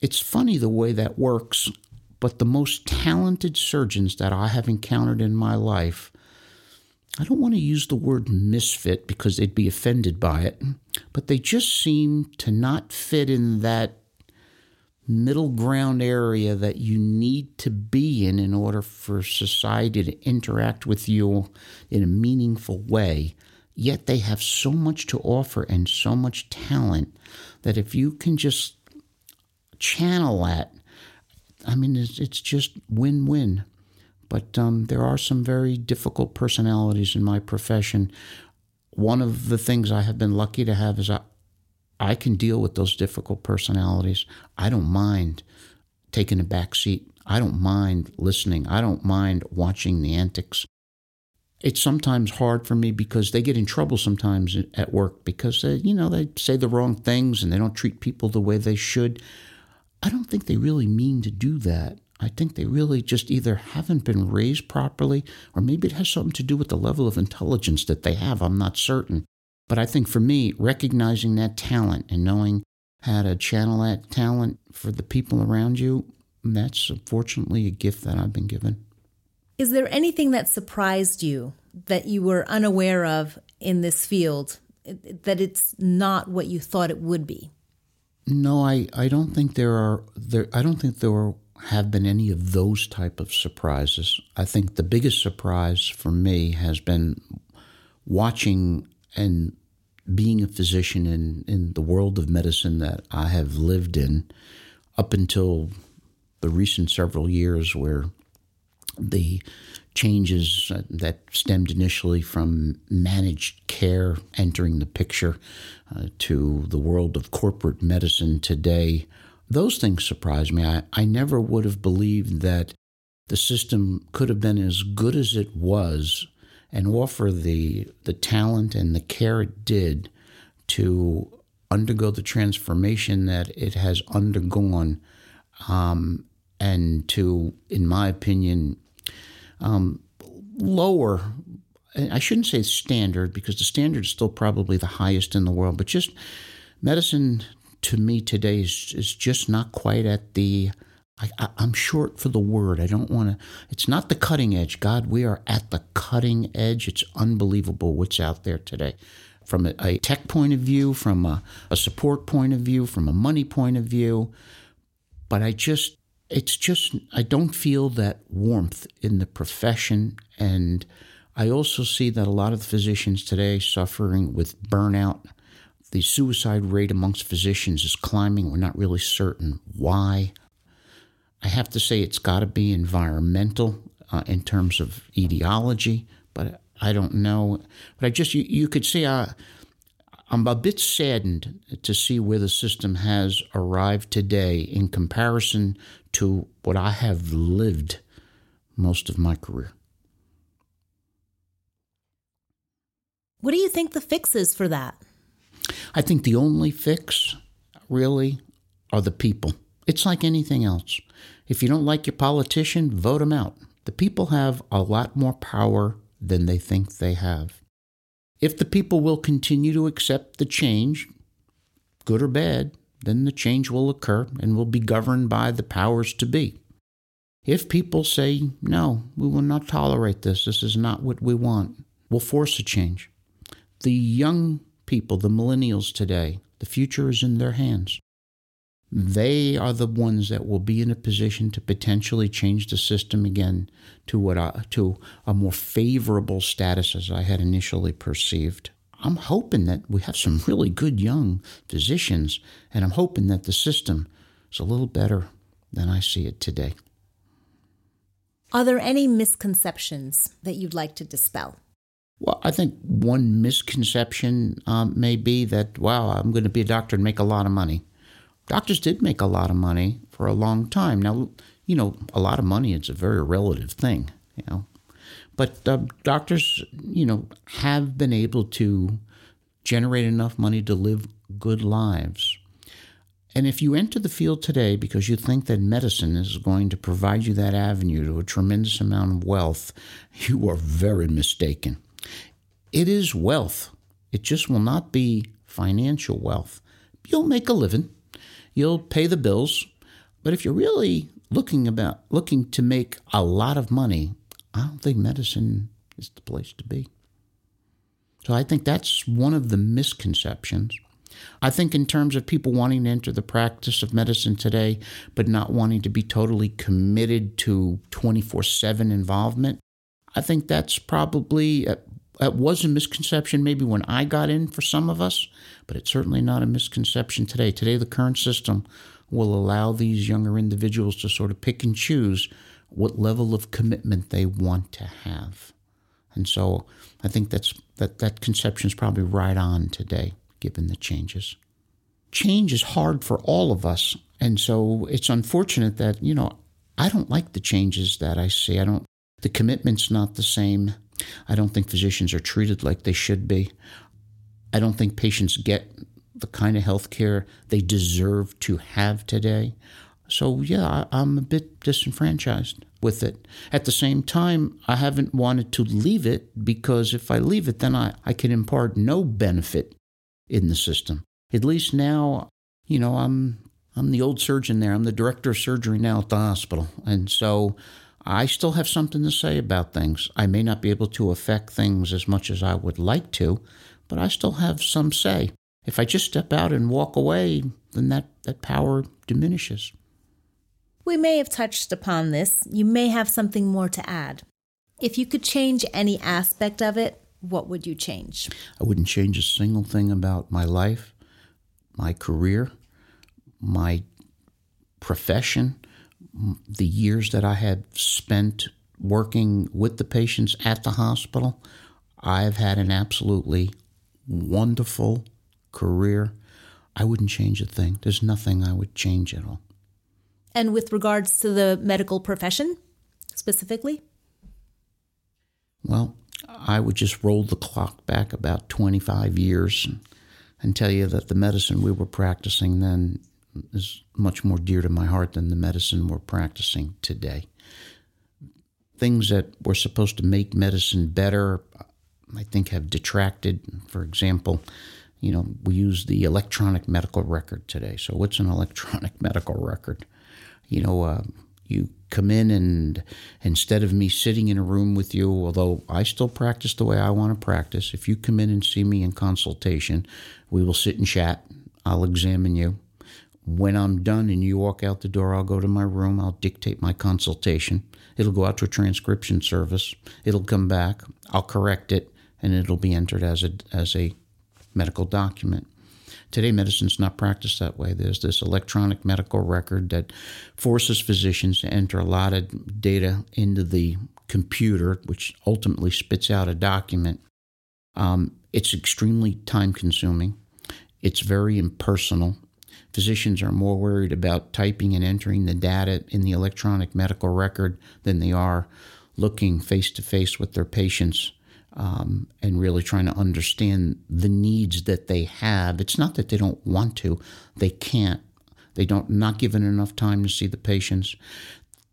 It's funny the way that works, but the most talented surgeons that I have encountered in my life, I don't want to use the word misfit because they'd be offended by it, but they just seem to not fit in that middle ground area that you need to be in in order for society to interact with you in a meaningful way. Yet they have so much to offer and so much talent that if you can just channel that, I mean, it's, it's just win win. But um, there are some very difficult personalities in my profession. One of the things I have been lucky to have is I, I can deal with those difficult personalities. I don't mind taking a back seat. I don't mind listening. I don't mind watching the antics. It's sometimes hard for me because they get in trouble sometimes at work because they, you know they say the wrong things and they don't treat people the way they should. I don't think they really mean to do that. I think they really just either haven't been raised properly or maybe it has something to do with the level of intelligence that they have. I'm not certain. But I think for me, recognizing that talent and knowing how to channel that talent for the people around you, that's unfortunately a gift that I've been given. Is there anything that surprised you that you were unaware of in this field, that it's not what you thought it would be? No, I, I don't think there are there I don't think there are, have been any of those type of surprises. I think the biggest surprise for me has been watching and being a physician in, in the world of medicine that I have lived in up until the recent several years, where the changes that stemmed initially from managed care entering the picture uh, to the world of corporate medicine today, those things surprise me. I, I never would have believed that the system could have been as good as it was and offer the the talent and the care it did to undergo the transformation that it has undergone, um, and to, in my opinion, um, lower. I shouldn't say standard because the standard is still probably the highest in the world, but just medicine to me today is, is just not quite at the I, am short for the word. I don't want to. It's not the cutting edge. God, we are at the cutting edge. It's unbelievable what's out there today. From a, a tech point of view, from a, a support point of view, from a money point of view. But I just, it's just, I don't feel that warmth in the profession. And I also see that a lot of physicians today suffering with burnout. The suicide rate amongst physicians is climbing. We're not really certain why. I have to say it's got to be environmental uh, in terms of etiology, but I don't know. But I just, you, you could see uh, I'm a bit saddened to see where the system has arrived today in comparison to what I have lived most of my career. What do you think the fix is for that? I think the only fix, really, are the people. It's like anything else. If you don't like your politician, vote him out. The people have a lot more power than they think they have. If the people will continue to accept the change, good or bad, then the change will occur and will be governed by the powers to be. If people say, no, we will not tolerate this, this is not what we want, we'll force a change. The young people, the millennials today, the future is in their hands they are the ones that will be in a position to potentially change the system again to what I, to a more favorable status as I had initially perceived. I'm hoping that we have some really good young physicians, and I'm hoping that the system is a little better than I see it today. Are there any misconceptions that you'd like to dispel? Well, I think one misconception um, may be that, wow, I'm going to be a doctor and make a lot of money doctors did make a lot of money for a long time. Now, you know, a lot of money is a very relative thing, you know. But uh, doctors, you know, have been able to generate enough money to live good lives. And if you enter the field today because you think that medicine is going to provide you that avenue to a tremendous amount of wealth, you are very mistaken. It is wealth. It just will not be financial wealth. You'll make a living you'll pay the bills. But if you're really looking about looking to make a lot of money, I don't think medicine is the place to be. So I think that's one of the misconceptions. I think in terms of people wanting to enter the practice of medicine today, but not wanting to be totally committed to 24/7 involvement, I think that's probably uh, that was a misconception maybe when I got in for some of us, but it's certainly not a misconception today. Today, the current system will allow these younger individuals to sort of pick and choose what level of commitment they want to have. And so I think that's that that conception is probably right on today, given the changes. Change is hard for all of us. And so it's unfortunate that, you know, I don't like the changes that I see. I don't the commitment's not the same. I don't think physicians are treated like they should be. I don't think patients get the kind of health care they deserve to have today. So, yeah, I'm a bit disenfranchised with it. At the same time, I haven't wanted to leave it because if I leave it, then I, I can impart no benefit in the system. At least now, you know, I'm I'm the old surgeon there. I'm the director of surgery now at the hospital. And so I still have something to say about things. I may not be able to affect things as much as I would like to, but I still have some say. If I just step out and walk away, then that, that power diminishes. We may have touched upon this. You may have something more to add. If you could change any aspect of it, what would you change? I wouldn't change a single thing about my life, my career, my profession, the years that I have spent working with the patients at the hospital, I've had an absolutely wonderful career. I wouldn't change a thing. There's nothing I would change at all. And with regards to the medical profession specifically? Well, I would just roll the clock back about 25 years and, and tell you that the medicine we were practicing then is much more dear to my heart than the medicine we're practicing today. Things that were supposed to make medicine better, I think, have detracted. For example, you know, we use the electronic medical record today. So, what's an electronic medical record? You know, uh, you come in and instead of me sitting in a room with you, although I still practice the way I want to practice, if you come in and see me in consultation, we will sit and chat. I'll examine you. When I'm done and you walk out the door, I'll go to my room. I'll dictate my consultation. It'll go out to a transcription service. It'll come back. I'll correct it, and it'll be entered as a as a medical document. Today, medicine's not practiced that way. There's this electronic medical record that forces physicians to enter a lot of data into the computer, which ultimately spits out a document. Um, it's extremely time consuming. It's very impersonal. Physicians are more worried about typing and entering the data in the electronic medical record than they are looking face to face with their patients um, and really trying to understand the needs that they have. It's not that they don't want to, they can't. They don't not given enough time to see the patients.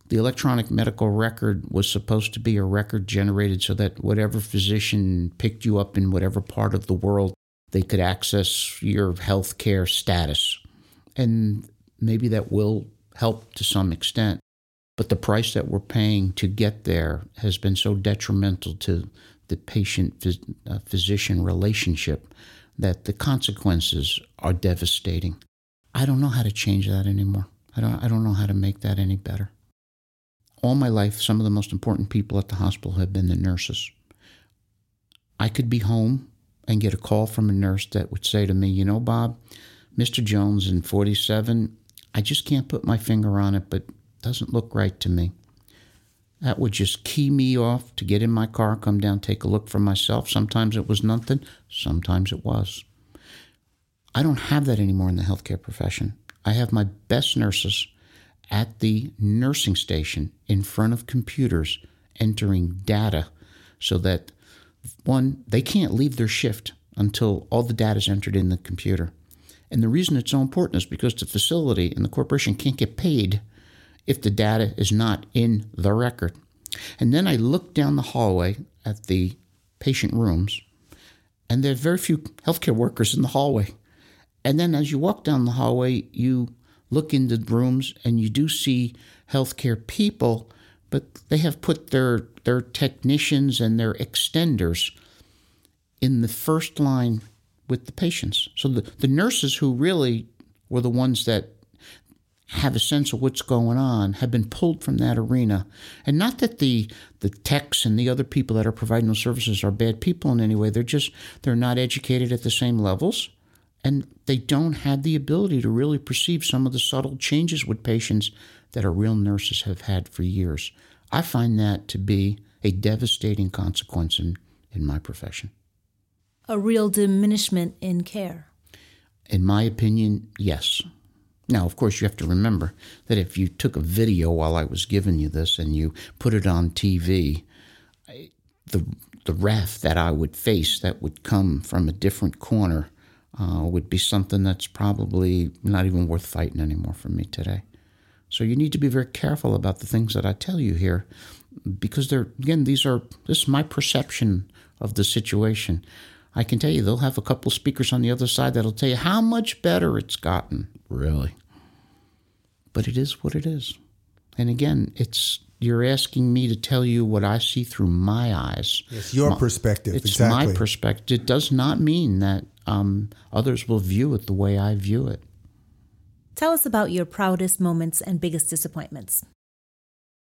The electronic medical record was supposed to be a record generated so that whatever physician picked you up in whatever part of the world, they could access your health care status and maybe that will help to some extent. But the price that we're paying to get there has been so detrimental to the patient uh, physician relationship that the consequences are devastating. I don't know how to change that anymore. I don't, I don't know how to make that any better. All my life, some of the most important people at the hospital have been the nurses. I could be home and get a call from a nurse that would say to me, You know, Bob, Mr. Jones in 47, I just can't put my finger on it, but doesn't look right to me. That would just key me off to get in my car, come down, take a look for myself. Sometimes it was nothing, sometimes it was. I don't have that anymore in the healthcare profession. I have my best nurses at the nursing station in front of computers entering data so that one, they can't leave their shift until all the data is entered in the computer. And the reason it's so important is because the facility and the corporation can't get paid if the data is not in the record. And then I look down the hallway at the patient rooms, and there are very few healthcare workers in the hallway. And then as you walk down the hallway, you look into the rooms and you do see healthcare people, but they have put their, their technicians and their extenders in the first line with the patients. So the, the nurses who really were the ones that have a sense of what's going on have been pulled from that arena. And not that the the techs and the other people that are providing those services are bad people in any way. They're just they're not educated at the same levels and they don't have the ability to really perceive some of the subtle changes with patients that our real nurses have had for years. I find that to be a devastating consequence in, in my profession a real diminishment in care? In my opinion, yes. Now, of course, you have to remember that if you took a video while I was giving you this and you put it on TV, the the wrath that I would face that would come from a different corner uh, would be something that's probably not even worth fighting anymore for me today. So you need to be very careful about the things that I tell you here, because they're again these are this is my perception of the situation. I can tell you they'll have a couple speakers on the other side that'll tell you how much better it's gotten, really. But it is what it is. And again, it's you're asking me to tell you what I see through my eyes. It's your my, perspective. It's exactly. my perspective. It does not mean that um, others will view it the way I view it. Tell us about your proudest moments and biggest disappointments.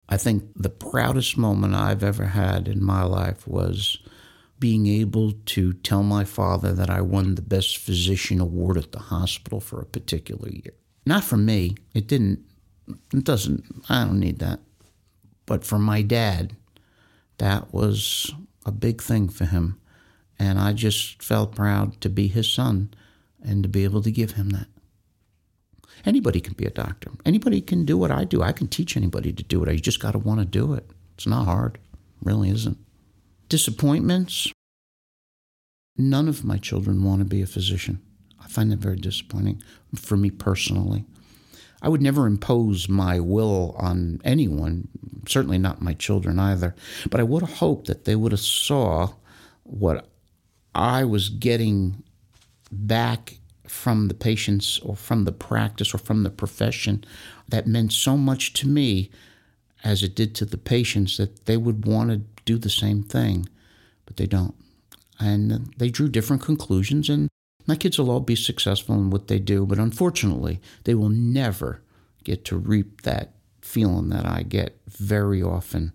I think the proudest moment I've ever had in my life was being able to tell my father that I won the best physician award at the hospital for a particular year. Not for me. It didn't it doesn't I don't need that. But for my dad, that was a big thing for him. And I just felt proud to be his son and to be able to give him that. Anybody can be a doctor. Anybody can do what I do. I can teach anybody to do it. You just got to want to do it. It's not hard. It really isn't. Disappointments. None of my children want to be a physician. I find that very disappointing for me personally. I would never impose my will on anyone, certainly not my children either. But I would have hoped that they would have saw what I was getting back from the patients or from the practice or from the profession that meant so much to me as it did to the patients that they would want to do the same thing, but they don't. And they drew different conclusions, and my kids will all be successful in what they do, but unfortunately, they will never get to reap that feeling that I get very often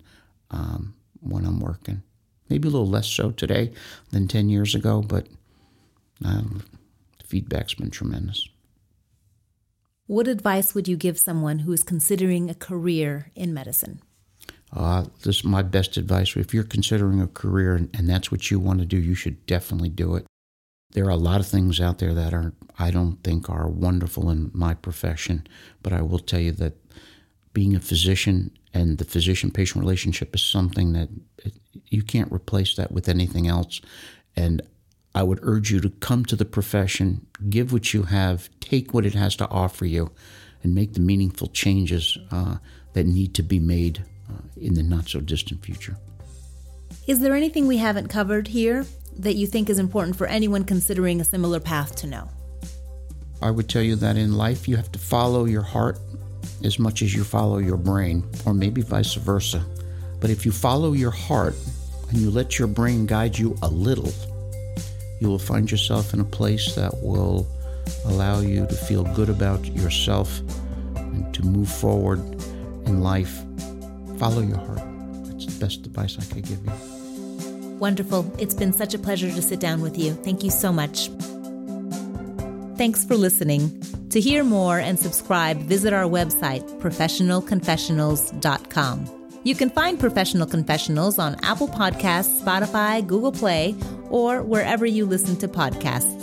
um, when I'm working. Maybe a little less so today than 10 years ago, but um, the feedback's been tremendous. What advice would you give someone who is considering a career in medicine? Uh, this is my best advice. If you're considering a career and, and that's what you want to do, you should definitely do it. There are a lot of things out there that are I don't think are wonderful in my profession, but I will tell you that being a physician and the physician patient relationship is something that you can't replace that with anything else. And I would urge you to come to the profession, give what you have, take what it has to offer you, and make the meaningful changes uh, that need to be made uh, in the not so distant future. Is there anything we haven't covered here that you think is important for anyone considering a similar path to know? I would tell you that in life you have to follow your heart as much as you follow your brain, or maybe vice versa. But if you follow your heart and you let your brain guide you a little, you will find yourself in a place that will allow you to feel good about yourself and to move forward in life. Follow your heart. That's the best advice I could give you. Wonderful. It's been such a pleasure to sit down with you. Thank you so much. Thanks for listening. To hear more and subscribe, visit our website, professionalconfessionals.com. You can find Professional Confessionals on Apple Podcasts, Spotify, Google Play, or wherever you listen to podcasts.